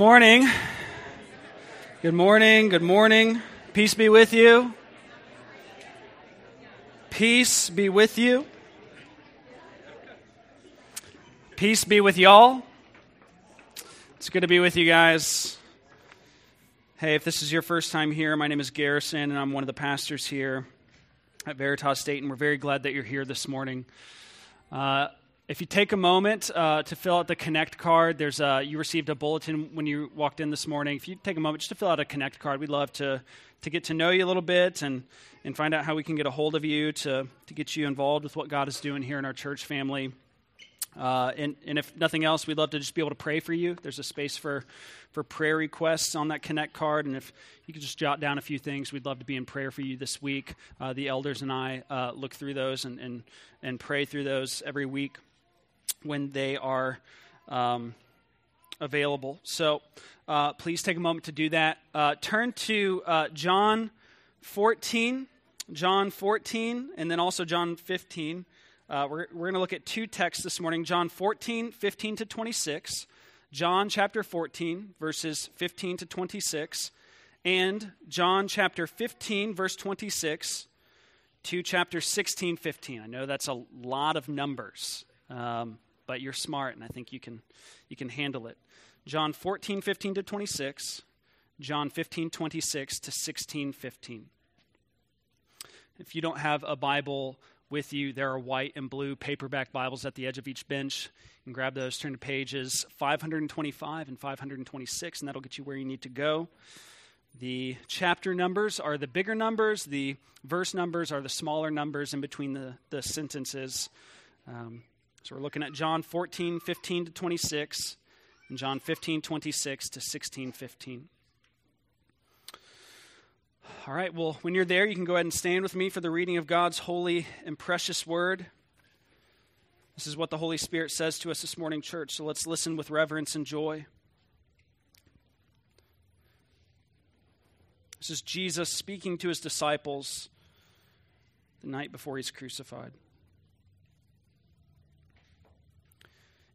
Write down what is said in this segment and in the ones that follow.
Morning. Good morning. Good morning. Peace be with you. Peace be with you. Peace be with y'all. It's good to be with you guys. Hey, if this is your first time here, my name is Garrison, and I'm one of the pastors here at Veritas State, and we're very glad that you're here this morning. Uh, if you take a moment uh, to fill out the Connect card, there's a, you received a bulletin when you walked in this morning. If you take a moment just to fill out a Connect card, we'd love to, to get to know you a little bit and, and find out how we can get a hold of you to, to get you involved with what God is doing here in our church family. Uh, and, and if nothing else, we'd love to just be able to pray for you. There's a space for, for prayer requests on that Connect card. And if you could just jot down a few things, we'd love to be in prayer for you this week. Uh, the elders and I uh, look through those and, and, and pray through those every week when they are um, available. So uh, please take a moment to do that. Uh, turn to uh, John 14, John 14, and then also John 15. Uh, we're we're going to look at two texts this morning John 14, 15 to 26, John chapter 14, verses 15 to 26, and John chapter 15, verse 26 to chapter 16, 15. I know that's a lot of numbers. Um, but you're smart, and I think you can, you can handle it. John 14, 15 to 26, John 15, 26 to 16, 15. If you don't have a Bible with you, there are white and blue paperback Bibles at the edge of each bench. You can grab those, turn to pages 525 and 526, and that'll get you where you need to go. The chapter numbers are the bigger numbers, the verse numbers are the smaller numbers in between the, the sentences. Um, so we're looking at John 14, 15 to 26, and John 15, 26 to 16, 15. All right, well, when you're there, you can go ahead and stand with me for the reading of God's holy and precious word. This is what the Holy Spirit says to us this morning, church, so let's listen with reverence and joy. This is Jesus speaking to his disciples the night before he's crucified.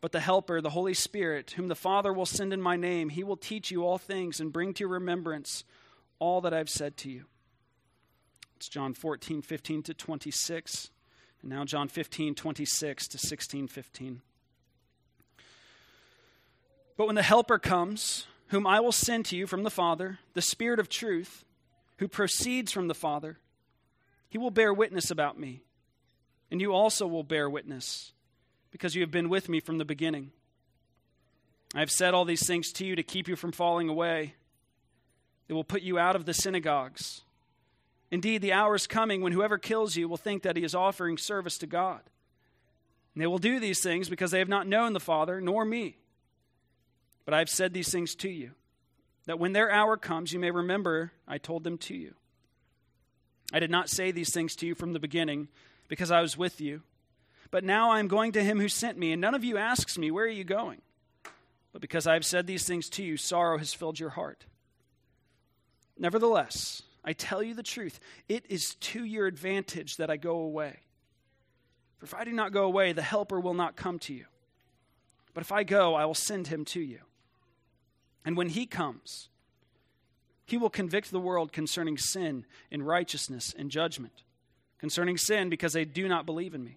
But the Helper, the Holy Spirit, whom the Father will send in my name, he will teach you all things and bring to your remembrance all that I've said to you. It's John 14, 15 to 26. And now John 15, 26 to 16, 15. But when the Helper comes, whom I will send to you from the Father, the Spirit of truth, who proceeds from the Father, he will bear witness about me. And you also will bear witness because you have been with me from the beginning. I have said all these things to you to keep you from falling away. It will put you out of the synagogues. Indeed, the hour is coming when whoever kills you will think that he is offering service to God. And they will do these things because they have not known the Father nor me. But I have said these things to you, that when their hour comes, you may remember I told them to you. I did not say these things to you from the beginning because I was with you. But now I am going to him who sent me, and none of you asks me, Where are you going? But because I have said these things to you, sorrow has filled your heart. Nevertheless, I tell you the truth, it is to your advantage that I go away. For if I do not go away, the Helper will not come to you. But if I go, I will send him to you. And when he comes, he will convict the world concerning sin and righteousness and judgment. Concerning sin, because they do not believe in me.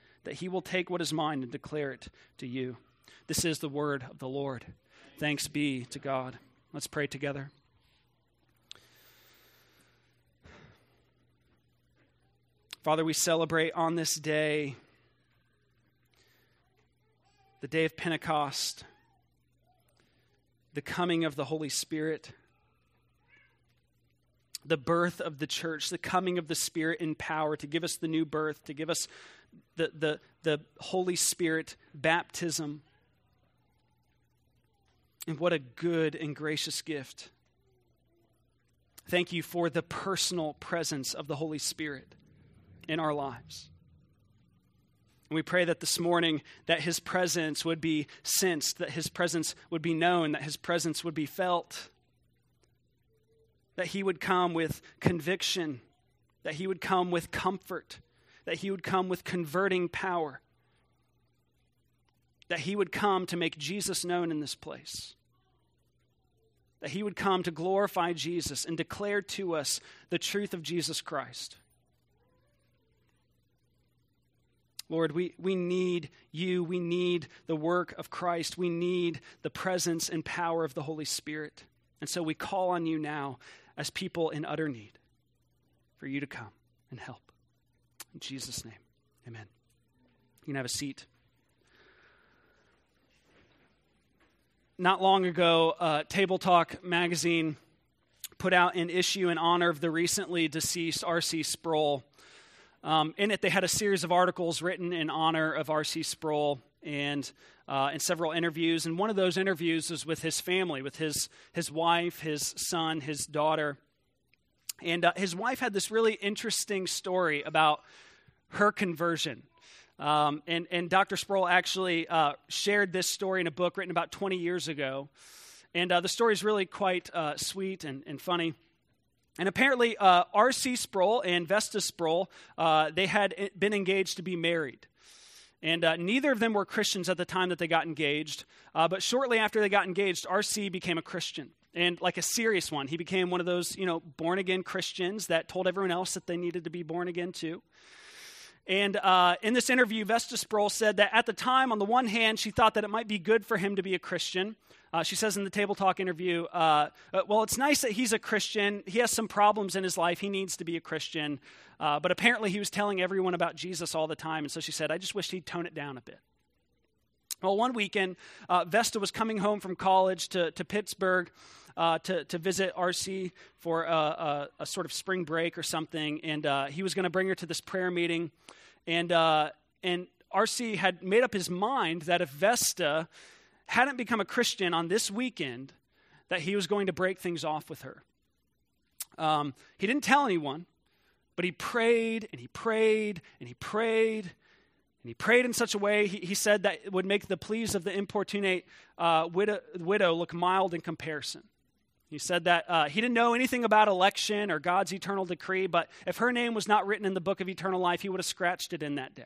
that he will take what is mine and declare it to you. This is the word of the Lord. Thanks be to God. Let's pray together. Father, we celebrate on this day, the day of Pentecost, the coming of the Holy Spirit, the birth of the church, the coming of the Spirit in power to give us the new birth, to give us the, the, the Holy Spirit baptism. And what a good and gracious gift. Thank you for the personal presence of the Holy Spirit in our lives. And we pray that this morning that his presence would be sensed, that his presence would be known, that his presence would be felt. That he would come with conviction, that he would come with comfort, that he would come with converting power. That he would come to make Jesus known in this place that he would come to glorify Jesus and declare to us the truth of Jesus Christ. Lord, we, we need you. We need the work of Christ. We need the presence and power of the Holy Spirit. And so we call on you now as people in utter need for you to come and help. In Jesus' name, amen. You can have a seat. Not long ago, uh, Table Talk magazine put out an issue in honor of the recently deceased R.C. Sproul. Um, in it, they had a series of articles written in honor of R.C. Sproul and uh, several interviews. And one of those interviews was with his family, with his, his wife, his son, his daughter. And uh, his wife had this really interesting story about her conversion. Um, and, and Dr. Sproul actually uh, shared this story in a book written about 20 years ago. And uh, the story is really quite uh, sweet and, and funny. And apparently, uh, R.C. Sproul and Vesta Sproul, uh, they had been engaged to be married. And uh, neither of them were Christians at the time that they got engaged. Uh, but shortly after they got engaged, R.C. became a Christian. And like a serious one. He became one of those, you know, born again Christians that told everyone else that they needed to be born again too. And uh, in this interview, Vesta Sproul said that at the time, on the one hand, she thought that it might be good for him to be a Christian. Uh, she says in the Table Talk interview, uh, uh, well, it's nice that he's a Christian. He has some problems in his life. He needs to be a Christian. Uh, but apparently, he was telling everyone about Jesus all the time. And so she said, I just wish he'd tone it down a bit. Well, one weekend, uh, Vesta was coming home from college to, to Pittsburgh. Uh, to, to visit RC for a, a, a, sort of spring break or something, and uh, he was going to bring her to this prayer meeting. And, uh, and RC had made up his mind that if Vesta hadn't become a Christian on this weekend, that he was going to break things off with her. Um, he didn't tell anyone, but he prayed and he prayed and he prayed. And he prayed in such a way, he, he said that it would make the pleas of the importunate uh, widow, widow, look mild in comparison. He said that uh, he didn't know anything about election or God's eternal decree, but if her name was not written in the book of eternal life, he would have scratched it in that day.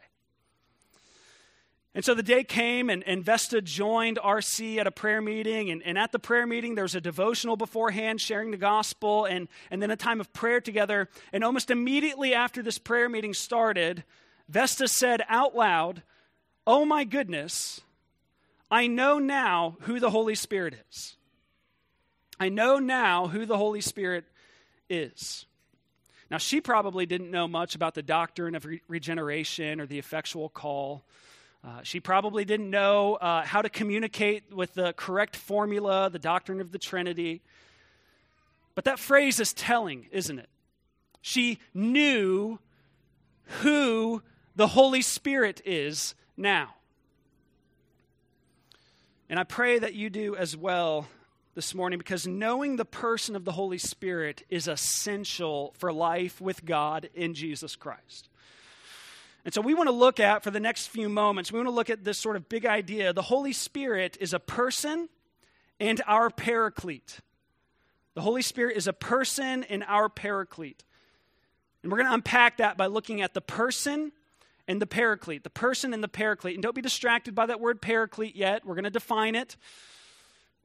And so the day came, and, and Vesta joined RC at a prayer meeting. And, and at the prayer meeting, there was a devotional beforehand, sharing the gospel, and, and then a time of prayer together. And almost immediately after this prayer meeting started, Vesta said out loud, Oh my goodness, I know now who the Holy Spirit is. I know now who the Holy Spirit is. Now, she probably didn't know much about the doctrine of re- regeneration or the effectual call. Uh, she probably didn't know uh, how to communicate with the correct formula, the doctrine of the Trinity. But that phrase is telling, isn't it? She knew who the Holy Spirit is now. And I pray that you do as well this morning because knowing the person of the Holy Spirit is essential for life with God in Jesus Christ. And so we want to look at, for the next few moments, we want to look at this sort of big idea. The Holy Spirit is a person and our paraclete. The Holy Spirit is a person and our paraclete. And we're going to unpack that by looking at the person and the paraclete. The person and the paraclete. And don't be distracted by that word paraclete yet. We're going to define it.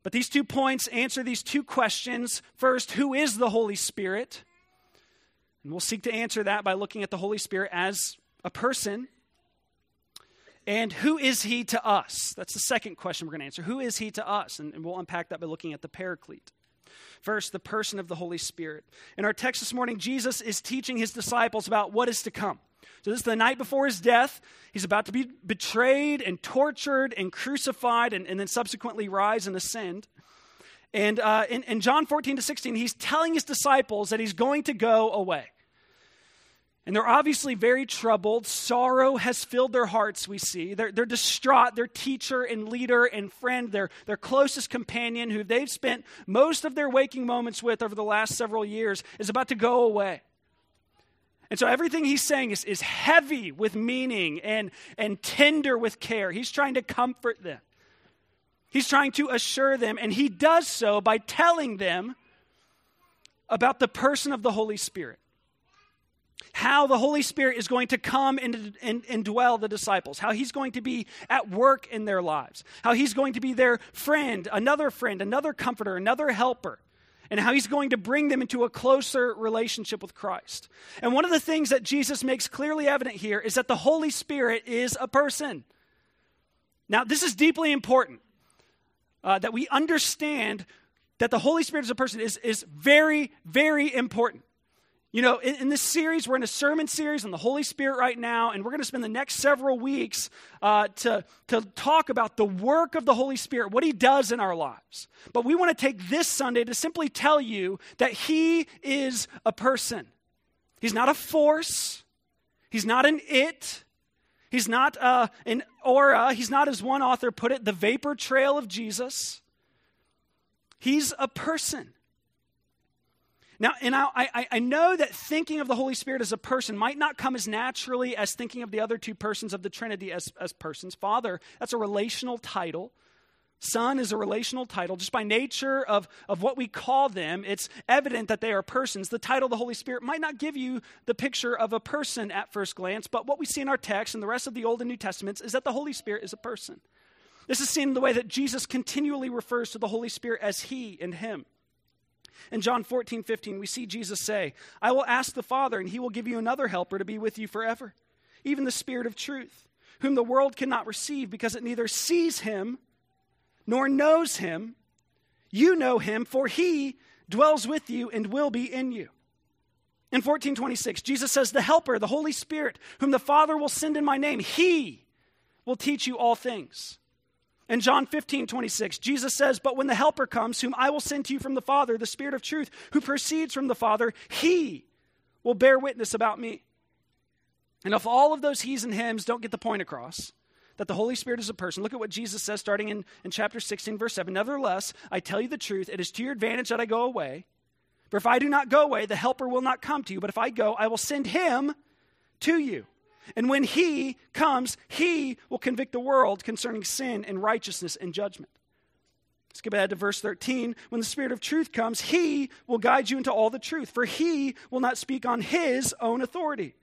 But these two points answer these two questions. First, who is the Holy Spirit? And we'll seek to answer that by looking at the Holy Spirit as a person. And who is he to us? That's the second question we're going to answer. Who is he to us? And, and we'll unpack that by looking at the paraclete. First, the person of the Holy Spirit. In our text this morning, Jesus is teaching his disciples about what is to come. So, this is the night before his death. He's about to be betrayed and tortured and crucified and, and then subsequently rise and ascend. And uh, in, in John 14 to 16, he's telling his disciples that he's going to go away. And they're obviously very troubled. Sorrow has filled their hearts, we see. They're, they're distraught. Their teacher and leader and friend, their, their closest companion, who they've spent most of their waking moments with over the last several years, is about to go away. And so everything he's saying is, is heavy with meaning and, and tender with care. He's trying to comfort them, he's trying to assure them, and he does so by telling them about the person of the Holy Spirit how the Holy Spirit is going to come and, and, and, dwell the disciples, how he's going to be at work in their lives, how he's going to be their friend, another friend, another comforter, another helper, and how he's going to bring them into a closer relationship with Christ. And one of the things that Jesus makes clearly evident here is that the Holy Spirit is a person. Now, this is deeply important uh, that we understand that the Holy Spirit as a person is, is very, very important. You know, in, in, this series, we're in a sermon series on the Holy Spirit right now, and we're going to spend the next several weeks uh, to, to talk about the work of the Holy Spirit, what He does in our lives. But we want to take this Sunday to simply tell you that He is a person. He's not a force, He's not an it, He's not uh, an aura, He's not, as one author put it, the vapor trail of Jesus. He's a person. Now, and I, I, I, know that thinking of the Holy Spirit as a person might not come as naturally as thinking of the other two persons of the Trinity as, as persons. Father, that's a relational title. Son is a relational title. Just by nature of, of what we call them, it's evident that they are persons. The title of the Holy Spirit might not give you the picture of a person at first glance, but what we see in our text and the rest of the Old and New Testaments is that the Holy Spirit is a person. This is seen in the way that Jesus continually refers to the Holy Spirit as He and Him. In John 14, 15, we see Jesus say, I will ask the Father, and he will give you another helper to be with you forever, even the Spirit of truth, whom the world cannot receive because it neither sees him nor knows him. You know him, for he dwells with you and will be in you. In 1426, Jesus says, The Helper, the Holy Spirit, whom the Father will send in my name, he will teach you all things in John 15, 26, Jesus says, But when the Helper comes, whom I will send to you from the Father, the Spirit of truth, who proceeds from the Father, he will bear witness about me. And if all of those he's and hims don't get the point across, that the Holy Spirit is a person, look at what Jesus says starting in, in chapter 16, verse 7. Nevertheless, I tell you the truth, it is to your advantage that I go away. For if I do not go away, the Helper will not come to you. But if I go, I will send him to you. And when he comes, he will convict the world concerning sin and righteousness and judgment. Skip ahead to verse 13. When the Spirit of truth comes, he will guide you into all the truth, for he will not speak on his own authority.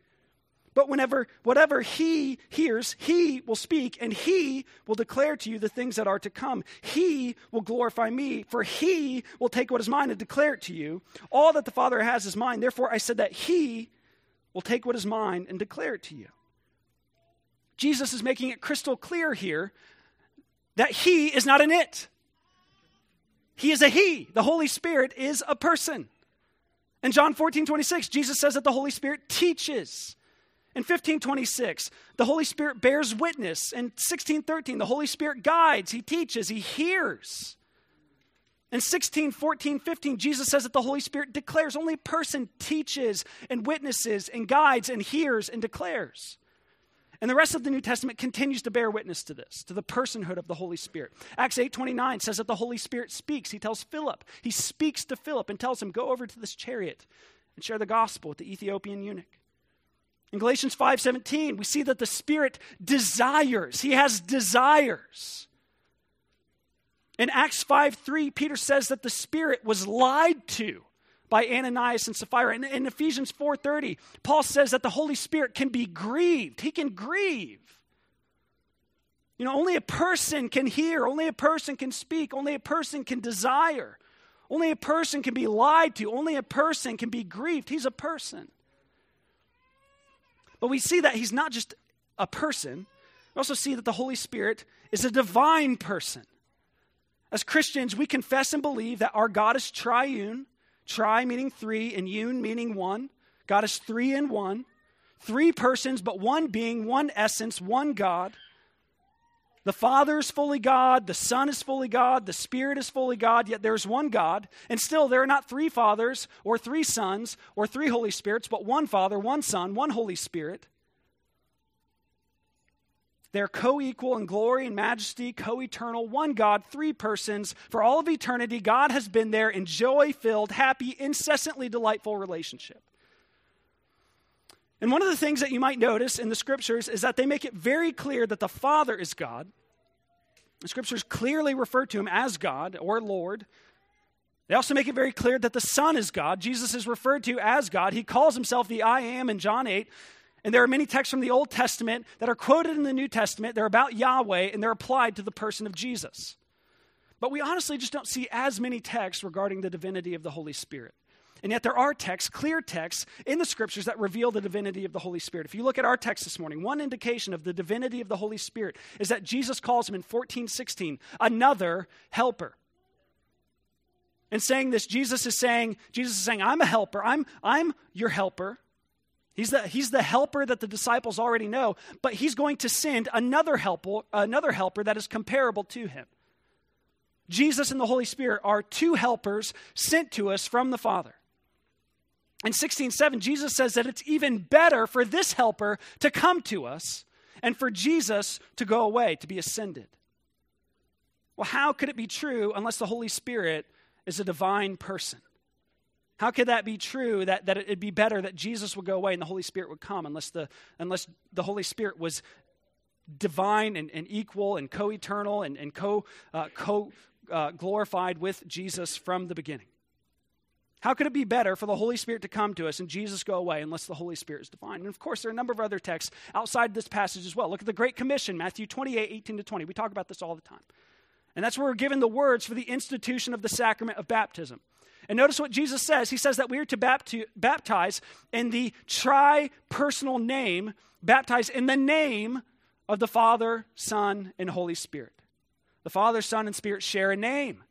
But whenever whatever he hears, he will speak, and he will declare to you the things that are to come. He will glorify me, for he will take what is mine and declare it to you. All that the Father has is mine. Therefore I said that he will take what is mine and declare it to you. Jesus is making it crystal clear here that He is not an it. He is a He. The Holy Spirit is a person. In John 14, 26, Jesus says that the Holy Spirit teaches. In 1526, the Holy Spirit bears witness. In 1613, the Holy Spirit guides, He teaches, He hears. In 16, 14, 15, Jesus says that the Holy Spirit declares. Only a person teaches and witnesses and guides and hears and declares. And the rest of the New Testament continues to bear witness to this, to the personhood of the Holy Spirit. Acts 8:29 says that the Holy Spirit speaks. He tells Philip, he speaks to Philip and tells him, "Go over to this chariot and share the gospel with the Ethiopian eunuch." In Galatians 5:17, we see that the Spirit desires. He has desires. In Acts 5:3, Peter says that the Spirit was lied to by Ananias and Sapphira. In, in Ephesians 4:30, Paul says that the Holy Spirit can be grieved. He can grieve. You know, only a person can hear, only a person can speak, only a person can desire. Only a person can be lied to, only a person can be grieved. He's a person. But we see that he's not just a person. We also see that the Holy Spirit is a divine person. As Christians, we confess and believe that our God is triune, Tri meaning three, and un meaning one. God is three in one. Three persons, but one being, one essence, one God. The Father is fully God, the Son is fully God, the Spirit is fully God, yet there's one God. And still, there are not three fathers, or three sons, or three Holy Spirits, but one Father, one Son, one Holy Spirit. They're co equal in glory and majesty, co eternal, one God, three persons. For all of eternity, God has been there in joy filled, happy, incessantly delightful relationship. And one of the things that you might notice in the scriptures is that they make it very clear that the Father is God. The scriptures clearly refer to him as God or Lord. They also make it very clear that the Son is God. Jesus is referred to as God. He calls himself the I am in John 8. And there are many texts from the Old Testament that are quoted in the New Testament. They're about Yahweh and they're applied to the person of Jesus. But we honestly just don't see as many texts regarding the divinity of the Holy Spirit. And yet, there are texts, clear texts in the scriptures that reveal the divinity of the Holy Spirit. If you look at our text this morning, one indication of the divinity of the Holy Spirit is that Jesus calls him in 1416 another helper. In saying this, Jesus is saying, Jesus is saying, I'm a helper. I'm, I'm your helper. He's the, he's the helper that the disciples already know, but he's going to send another helper, another helper that is comparable to him. Jesus and the Holy Spirit are two helpers sent to us from the Father. In 16:7, Jesus says that it's even better for this helper to come to us and for Jesus to go away, to be ascended. Well, how could it be true unless the Holy Spirit is a divine person? How could that be true that, that it'd be better that Jesus would go away and the Holy Spirit would come unless the, unless the Holy Spirit was divine and, and equal and co eternal and, and co, uh, co uh, glorified with Jesus from the beginning? How could it be better for the Holy Spirit to come to us and Jesus go away unless the Holy Spirit is divine? And of course, there are a number of other texts outside this passage as well. Look at the Great Commission, Matthew 28, 18 to 20. We talk about this all the time. And that's where we're given the words for the institution of the sacrament of baptism. And notice what Jesus says. He says that we are to baptize in the tri personal name, baptize in the name of the Father, Son, and Holy Spirit. The Father, Son, and Spirit share a name.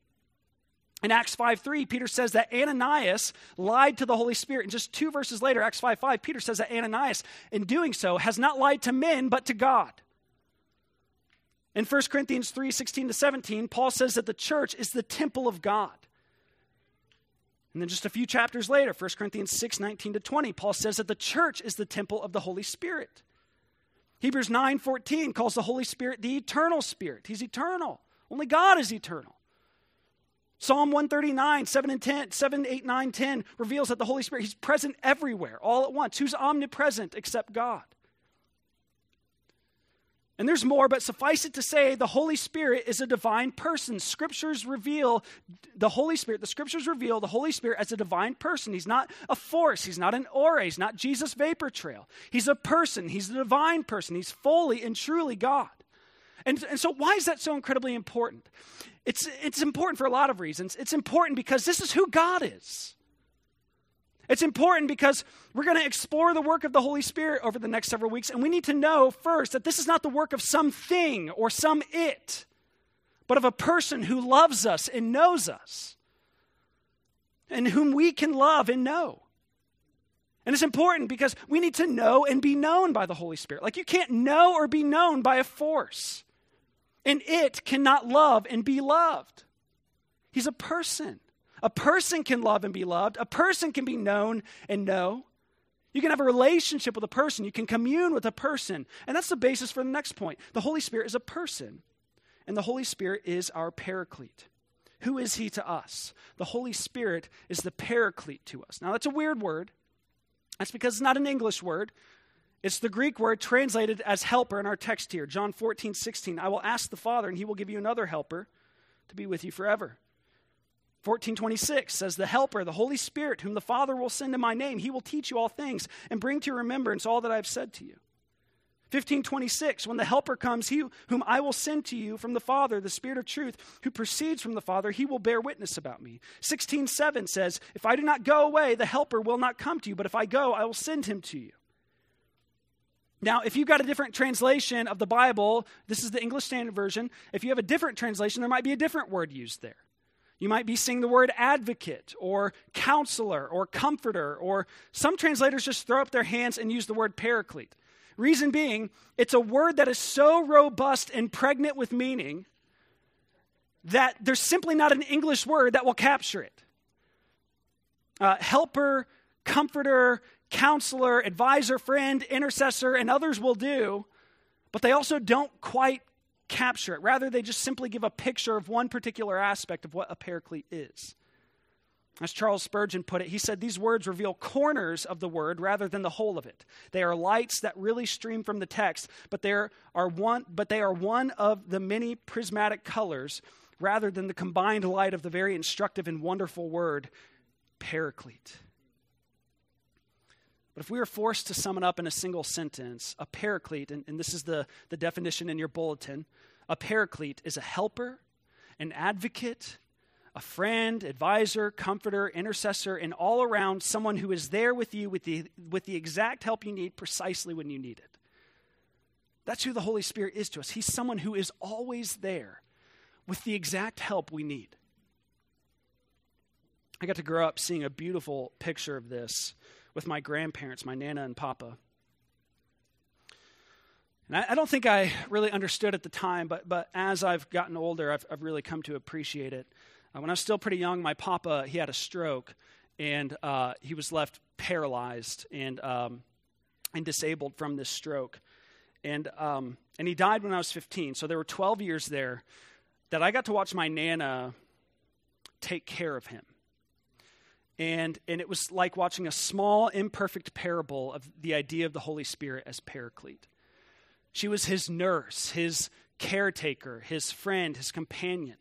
In Acts 5 3, Peter says that Ananias lied to the Holy Spirit. And just two verses later, Acts 5 5, Peter says that Ananias, in doing so, has not lied to men, but to God. In 1 Corinthians 3 16 to 17, Paul says that the church is the temple of God. And then just a few chapters later, 1 Corinthians 6 19 to 20, Paul says that the church is the temple of the Holy Spirit. Hebrews 9 14 calls the Holy Spirit the eternal Spirit. He's eternal. Only God is eternal. Psalm 139, 7 and 10, 7, 8, 9, 10 reveals that the Holy Spirit, He's present everywhere, all at once. Who's omnipresent except God? And there's more, but suffice it to say, the Holy Spirit is a divine person. Scriptures reveal the Holy Spirit, the scriptures reveal the Holy Spirit as a divine person. He's not a force, he's not an aura, he's not Jesus' vapor trail. He's a person, he's a divine person, he's fully and truly God. And, and so, why is that so incredibly important? It's, it's important for a lot of reasons. It's important because this is who God is. It's important because we're going to explore the work of the Holy Spirit over the next several weeks, and we need to know first that this is not the work of some thing or some it, but of a person who loves us and knows us, and whom we can love and know. And it's important because we need to know and be known by the Holy Spirit. Like you can't know or be known by a force, and it cannot love and be loved. He's a person. A person can love and be loved, a person can be known and know. You can have a relationship with a person, you can commune with a person. And that's the basis for the next point. The Holy Spirit is a person, and the Holy Spirit is our paraclete. Who is he to us? The Holy Spirit is the paraclete to us. Now, that's a weird word. That's because it's not an English word. It's the Greek word translated as helper in our text here. John 14, 16. I will ask the Father, and he will give you another helper to be with you forever. 1426 says, The Helper, the Holy Spirit, whom the Father will send in my name, he will teach you all things and bring to your remembrance all that I have said to you. 1526, when the Helper comes, he whom I will send to you from the Father, the Spirit of truth, who proceeds from the Father, he will bear witness about me. 167 says, If I do not go away, the Helper will not come to you, but if I go, I will send him to you. Now, if you've got a different translation of the Bible, this is the English Standard Version. If you have a different translation, there might be a different word used there. You might be seeing the word advocate or counselor or comforter, or some translators just throw up their hands and use the word paraclete. Reason being, it's a word that is so robust and pregnant with meaning that there's simply not an English word that will capture it. Uh, helper, comforter, counselor, advisor, friend, intercessor, and others will do, but they also don't quite capture it. Rather, they just simply give a picture of one particular aspect of what a paraclete is. As Charles Spurgeon put it, he said these words reveal corners of the word rather than the whole of it. They are lights that really stream from the text, but they are one, but they are one of the many prismatic colors rather than the combined light of the very instructive and wonderful word, paraclete. But if we were forced to sum it up in a single sentence, a paraclete, and, and this is the, the definition in your bulletin, a paraclete is a helper, an advocate, a friend, advisor, comforter, intercessor, and all around someone who is there with you with the, with the exact help you need precisely when you need it. That's who the Holy Spirit is to us. He's someone who is always there with the exact help we need. I got to grow up seeing a beautiful picture of this with my grandparents, my Nana and Papa. And I, I, don't think I really understood at the time, but, but as I've gotten older, I've, I've really come to appreciate it. Uh, when I was still pretty young, my papa, he had a stroke, and uh, he was left paralyzed and, um, and disabled from this stroke. And, um, and he died when I was 15. So there were 12 years there that I got to watch my Nana take care of him. And, and it was like watching a small, imperfect parable of the idea of the Holy Spirit as paraclete. She was his nurse, his caretaker, his friend, his companion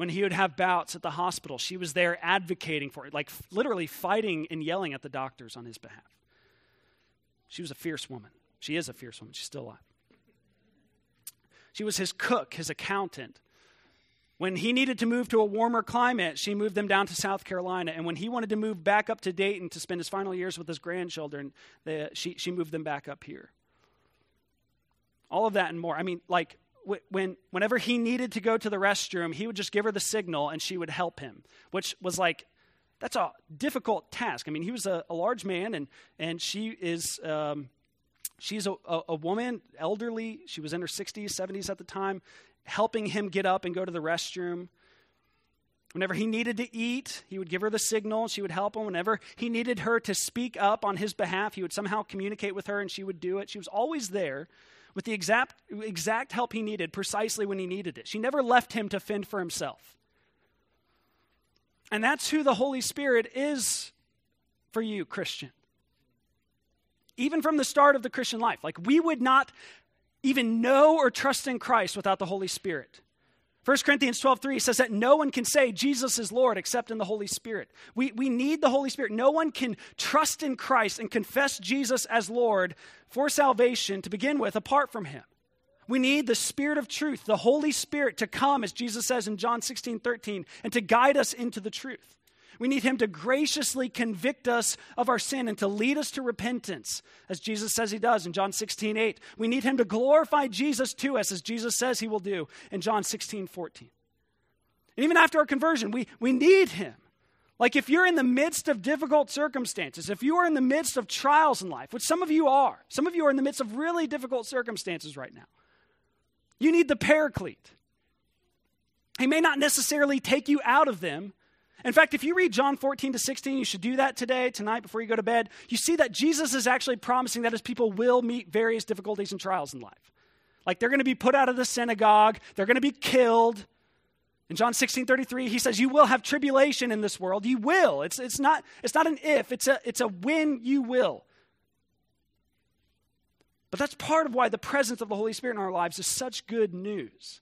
when he would have bouts at the hospital, she was there advocating for it, like literally fighting and yelling at the doctors on his behalf. She was a fierce woman. She is a fierce woman. She's still alive. She was his cook, his accountant. When he needed to move to a warmer climate, she moved them down to South Carolina. And when he wanted to move back up to Dayton to spend his final years with his grandchildren, they, she, she moved them back up here. All of that and more. I mean, like, when, whenever he needed to go to the restroom, he would just give her the signal and she would help him, which was like, that's a difficult task. I mean, he was a, a large man and, and she is, um, she's a, a, a woman, elderly. She was in her 60s, 70s at the time, helping him get up and go to the restroom. Whenever he needed to eat, he would give her the signal. She would help him. Whenever he needed her to speak up on his behalf, he would somehow communicate with her and she would do it. She was always there with the exact, exact help he needed precisely when he needed it. She never left him to fend for himself. And that's who the Holy Spirit is for you, Christian. Even from the start of the Christian life. Like, we would not even know or trust in Christ without the Holy Spirit. 1 Corinthians 12, 3 says that no one can say Jesus is Lord except in the Holy Spirit. We, we need the Holy Spirit. No one can trust in Christ and confess Jesus as Lord for salvation to begin with apart from Him. We need the Spirit of truth, the Holy Spirit, to come, as Jesus says in John 16, 13, and to guide us into the truth. We need Him to graciously convict us of our sin and to lead us to repentance, as Jesus says He does in John 16, 8. We need Him to glorify Jesus to us, as Jesus says He will do in John 16, 14. And even after our conversion, we, we need Him. Like if you're in the midst of difficult circumstances, if you are in the midst of trials in life, which some of you are, some of you are in the midst of really difficult circumstances right now, you need the paraclete. He may not necessarily take you out of them. In fact, if you read John 14 to 16, you should do that today, tonight, before you go to bed. You see that Jesus is actually promising that his people will meet various difficulties and trials in life. Like they're going to be put out of the synagogue, they're going to be killed. In John 16 33, he says, You will have tribulation in this world. You will. It's, it's, not, it's not an if, it's a, it's a when you will. But that's part of why the presence of the Holy Spirit in our lives is such good news.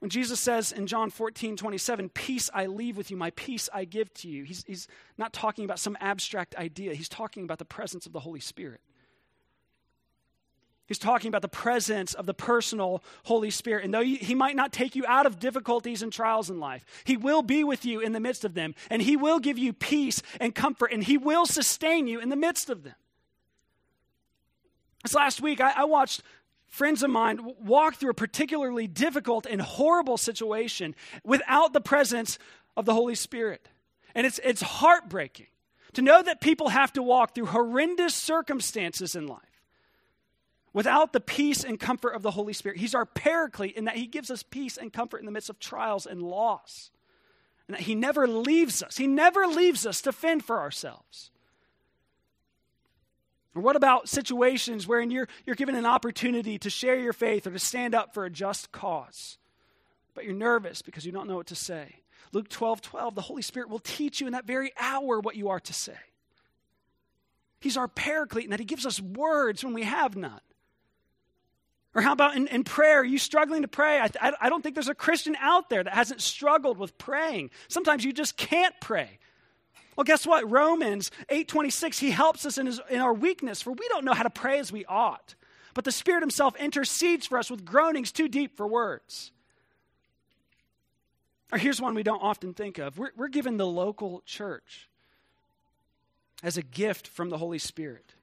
When Jesus says in John 14, 27, Peace I leave with you, my peace I give to you, he's, he's not talking about some abstract idea. He's talking about the presence of the Holy Spirit. He's talking about the presence of the personal Holy Spirit. And though he might not take you out of difficulties and trials in life, he will be with you in the midst of them. And he will give you peace and comfort. And he will sustain you in the midst of them. This last week, I, I watched friends of mine walk through a particularly difficult and horrible situation without the presence of the Holy Spirit. And it's, it's heartbreaking to know that people have to walk through horrendous circumstances in life without the peace and comfort of the Holy Spirit. He's our paraclete in that He gives us peace and comfort in the midst of trials and loss. And that He never leaves us. He never leaves us to fend for ourselves. Or what about situations wherein you're, you're given an opportunity to share your faith or to stand up for a just cause, but you're nervous because you don't know what to say? Luke 12 12, the Holy Spirit will teach you in that very hour what you are to say. He's our paraclete in that He gives us words when we have none. Or how about in, in prayer? Are you struggling to pray? I, I, I don't think there's a Christian out there that hasn't struggled with praying. Sometimes you just can't pray. Well, guess what? Romans 8:26, he helps us in, his, in our weakness, for we don't know how to pray as we ought. But the Spirit himself intercedes for us with groanings too deep for words. Or here's one we don't often think of. We're, we're given the local church as a gift from the Holy Spirit.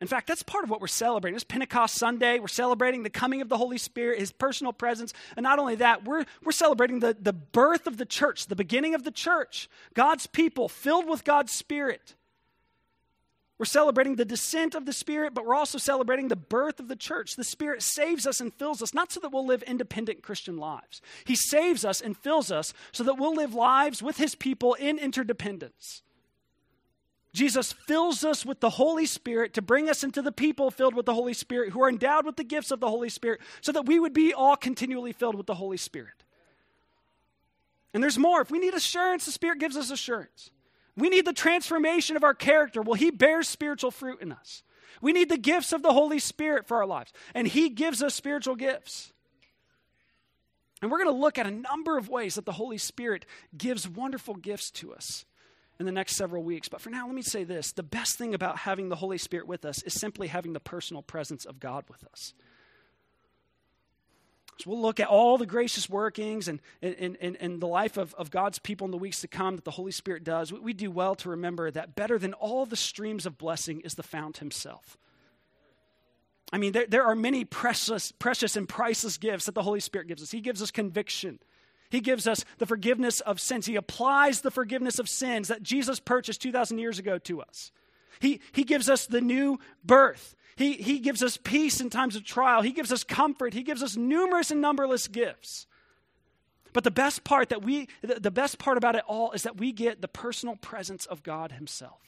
In fact, that's part of what we're celebrating. It's Pentecost Sunday. We're celebrating the coming of the Holy Spirit, His personal presence. And not only that, we're, we're celebrating the, the birth of the church, the beginning of the church, God's people filled with God's Spirit. We're celebrating the descent of the Spirit, but we're also celebrating the birth of the church. The Spirit saves us and fills us, not so that we'll live independent Christian lives. He saves us and fills us so that we'll live lives with His people in interdependence. Jesus fills us with the Holy Spirit to bring us into the people filled with the Holy Spirit who are endowed with the gifts of the Holy Spirit so that we would be all continually filled with the Holy Spirit. And there's more. If we need assurance, the Spirit gives us assurance. We need the transformation of our character. Well, He bears spiritual fruit in us. We need the gifts of the Holy Spirit for our lives, and He gives us spiritual gifts. And we're going to look at a number of ways that the Holy Spirit gives wonderful gifts to us in the next several weeks. But for now, let me say this the best thing about having the Holy Spirit with us is simply having the personal presence of God with us. So we'll look at all the gracious workings and, and, and, and the life of, of God's people in the weeks to come that the Holy Spirit does. We, we do well to remember that better than all the streams of blessing is the fount Himself. I mean, there, there are many precious, precious and priceless gifts that the Holy Spirit gives us. He gives us conviction. He gives us the forgiveness of sins. He applies the forgiveness of sins that Jesus purchased 2,000 years ago to us. He, he gives us the new birth. He, he gives us peace in times of trial. He gives us comfort. He gives us numerous and numberless gifts. But the best part that we the best part about it all is that we get the personal presence of God himself.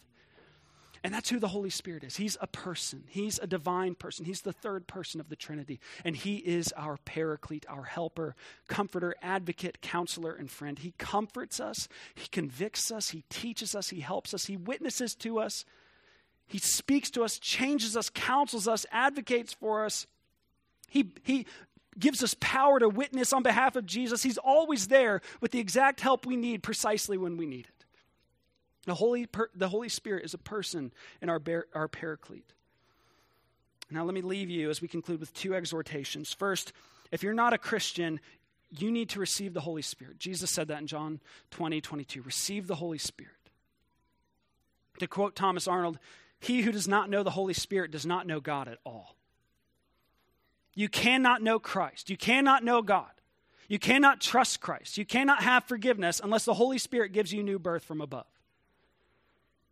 And that's who the Holy Spirit is. He's a person, He's a divine person. He's the third person of the Trinity. And He is our paraclete, our helper, comforter, advocate, counselor, and friend. He comforts us, He convicts us, He teaches us, He helps us, He witnesses to us, He speaks to us, changes us, counsels us, advocates for us. He, he gives us power to witness on behalf of Jesus. He's always there with the exact help we need precisely when we need it. The Holy, the Holy Spirit is a person in our, our paraclete. Now, let me leave you as we conclude with two exhortations. First, if you're not a Christian, you need to receive the Holy Spirit. Jesus said that in John 20, 22. Receive the Holy Spirit. To quote Thomas Arnold, he who does not know the Holy Spirit does not know God at all. You cannot know Christ. You cannot know God. You cannot trust Christ. You cannot have forgiveness unless the Holy Spirit gives you new birth from above.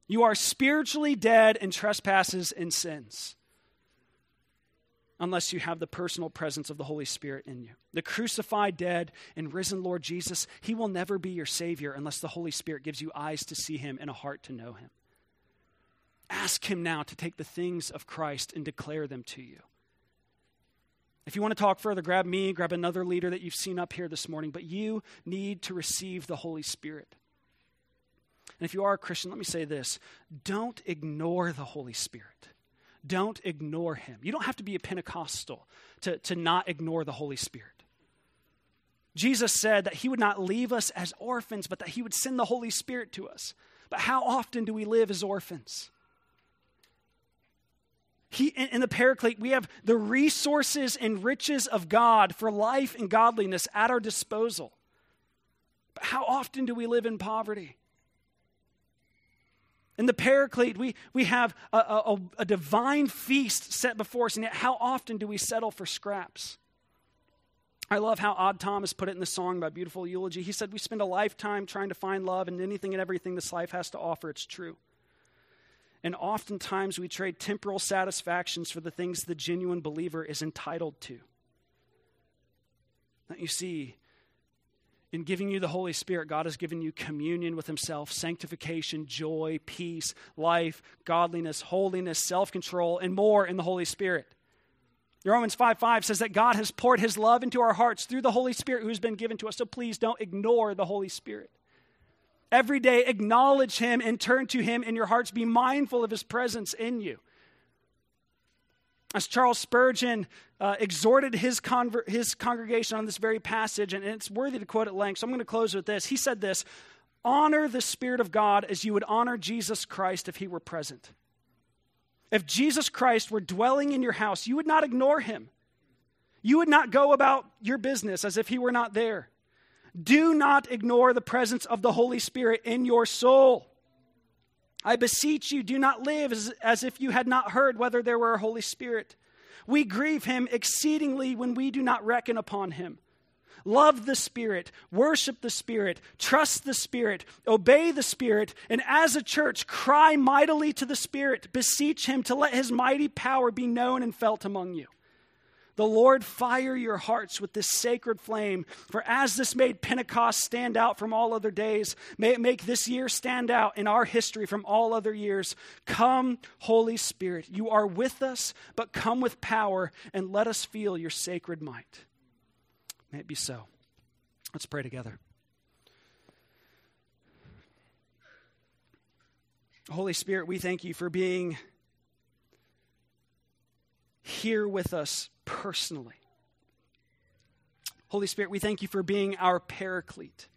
You are spiritually dead in trespasses and sins. unless you have the personal presence of the Holy Spirit in you. The crucified, dead, and risen Lord Jesus, He will never be your Savior unless the Holy Spirit gives you eyes to see Him and a heart to know Him. Ask Him now to take the things of Christ and declare them to you. If you want to talk further, grab me, grab another leader that you've seen up here this morning, but you need to receive the Holy Spirit. And if you are a Christian, let me say this don't ignore the Holy Spirit. Don't ignore him. You don't have to be a Pentecostal to, to not ignore the Holy Spirit. Jesus said that he would not leave us as orphans, but that he would send the Holy Spirit to us. But how often do we live as orphans? He, in, in the Paraclete, we have the resources and riches of God for life and godliness at our disposal. But how often do we live in poverty? In the Paraclete, we, we have a, a, a, divine feast set before us, and yet how often do we settle for scraps? I love how Odd Thomas put it in the song by Beautiful Eulogy. He said, We spend a lifetime trying to find love, and anything and everything this life has to offer, it's true. And oftentimes we trade temporal satisfactions for the things the genuine believer is entitled to. Now, you see, in giving you the Holy Spirit, God has given you communion with Himself, sanctification, joy, peace, life, godliness, holiness, self control, and more in the Holy Spirit. Romans 5 5 says that God has poured His love into our hearts through the Holy Spirit who has been given to us. So please don't ignore the Holy Spirit. Every day, acknowledge Him and turn to Him in your hearts. Be mindful of His presence in you. As Charles Spurgeon uh, exhorted his, conver- his congregation on this very passage, and it's worthy to quote at length, so I'm going to close with this. He said this Honor the Spirit of God as you would honor Jesus Christ if he were present. If Jesus Christ were dwelling in your house, you would not ignore him. You would not go about your business as if he were not there. Do not ignore the presence of the Holy Spirit in your soul. I beseech you, do not live as, as if you had not heard whether there were a Holy Spirit. We grieve him exceedingly when we do not reckon upon him. Love the Spirit, worship the Spirit, trust the Spirit, obey the Spirit, and as a church, cry mightily to the Spirit, beseech Him to let His mighty power be known and felt among you. The Lord fire your hearts with this sacred flame. For as this made Pentecost stand out from all other days, may it make this year stand out in our history from all other years. Come, Holy Spirit. You are with us, but come with power and let us feel your sacred might. May it be so. Let's pray together. Holy Spirit, we thank you for being here with us personally. Holy Spirit, we thank you for being our paraclete.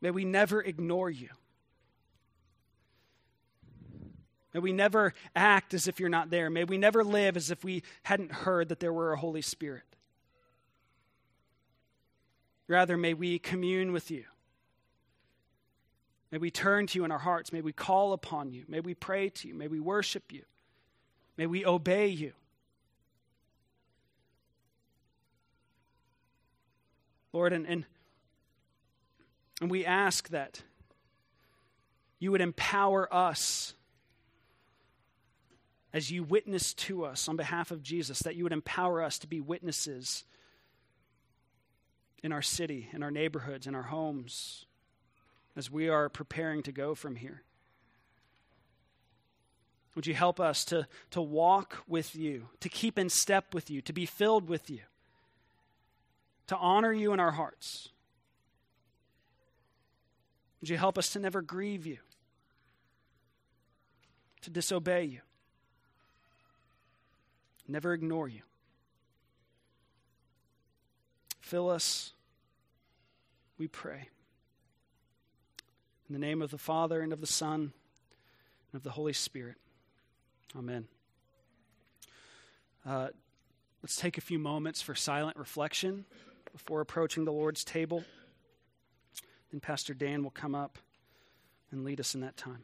May we never ignore you. May we never act as if you're not there. May we never live as if we hadn't heard that there were a Holy Spirit. Rather, may we commune with you. May we turn to you in our hearts. May we call upon you. May we pray to you. May we worship you. May we obey you. Lord, and, and, and we ask that you would empower us as you witness to us on behalf of Jesus, that you would empower us to be witnesses in our city, in our neighborhoods, in our homes, as we are preparing to go from here. Would you help us to, to walk with you, to keep in step with you, to be filled with you, to honor you in our hearts? Would you help us to never grieve you, to disobey you, never ignore you? Fill us, we pray. In the name of the Father, and of the Son, and of the Holy Spirit. Amen. Uh, let's take a few moments for silent reflection before approaching the Lord's table. Then Pastor Dan will come up and lead us in that time.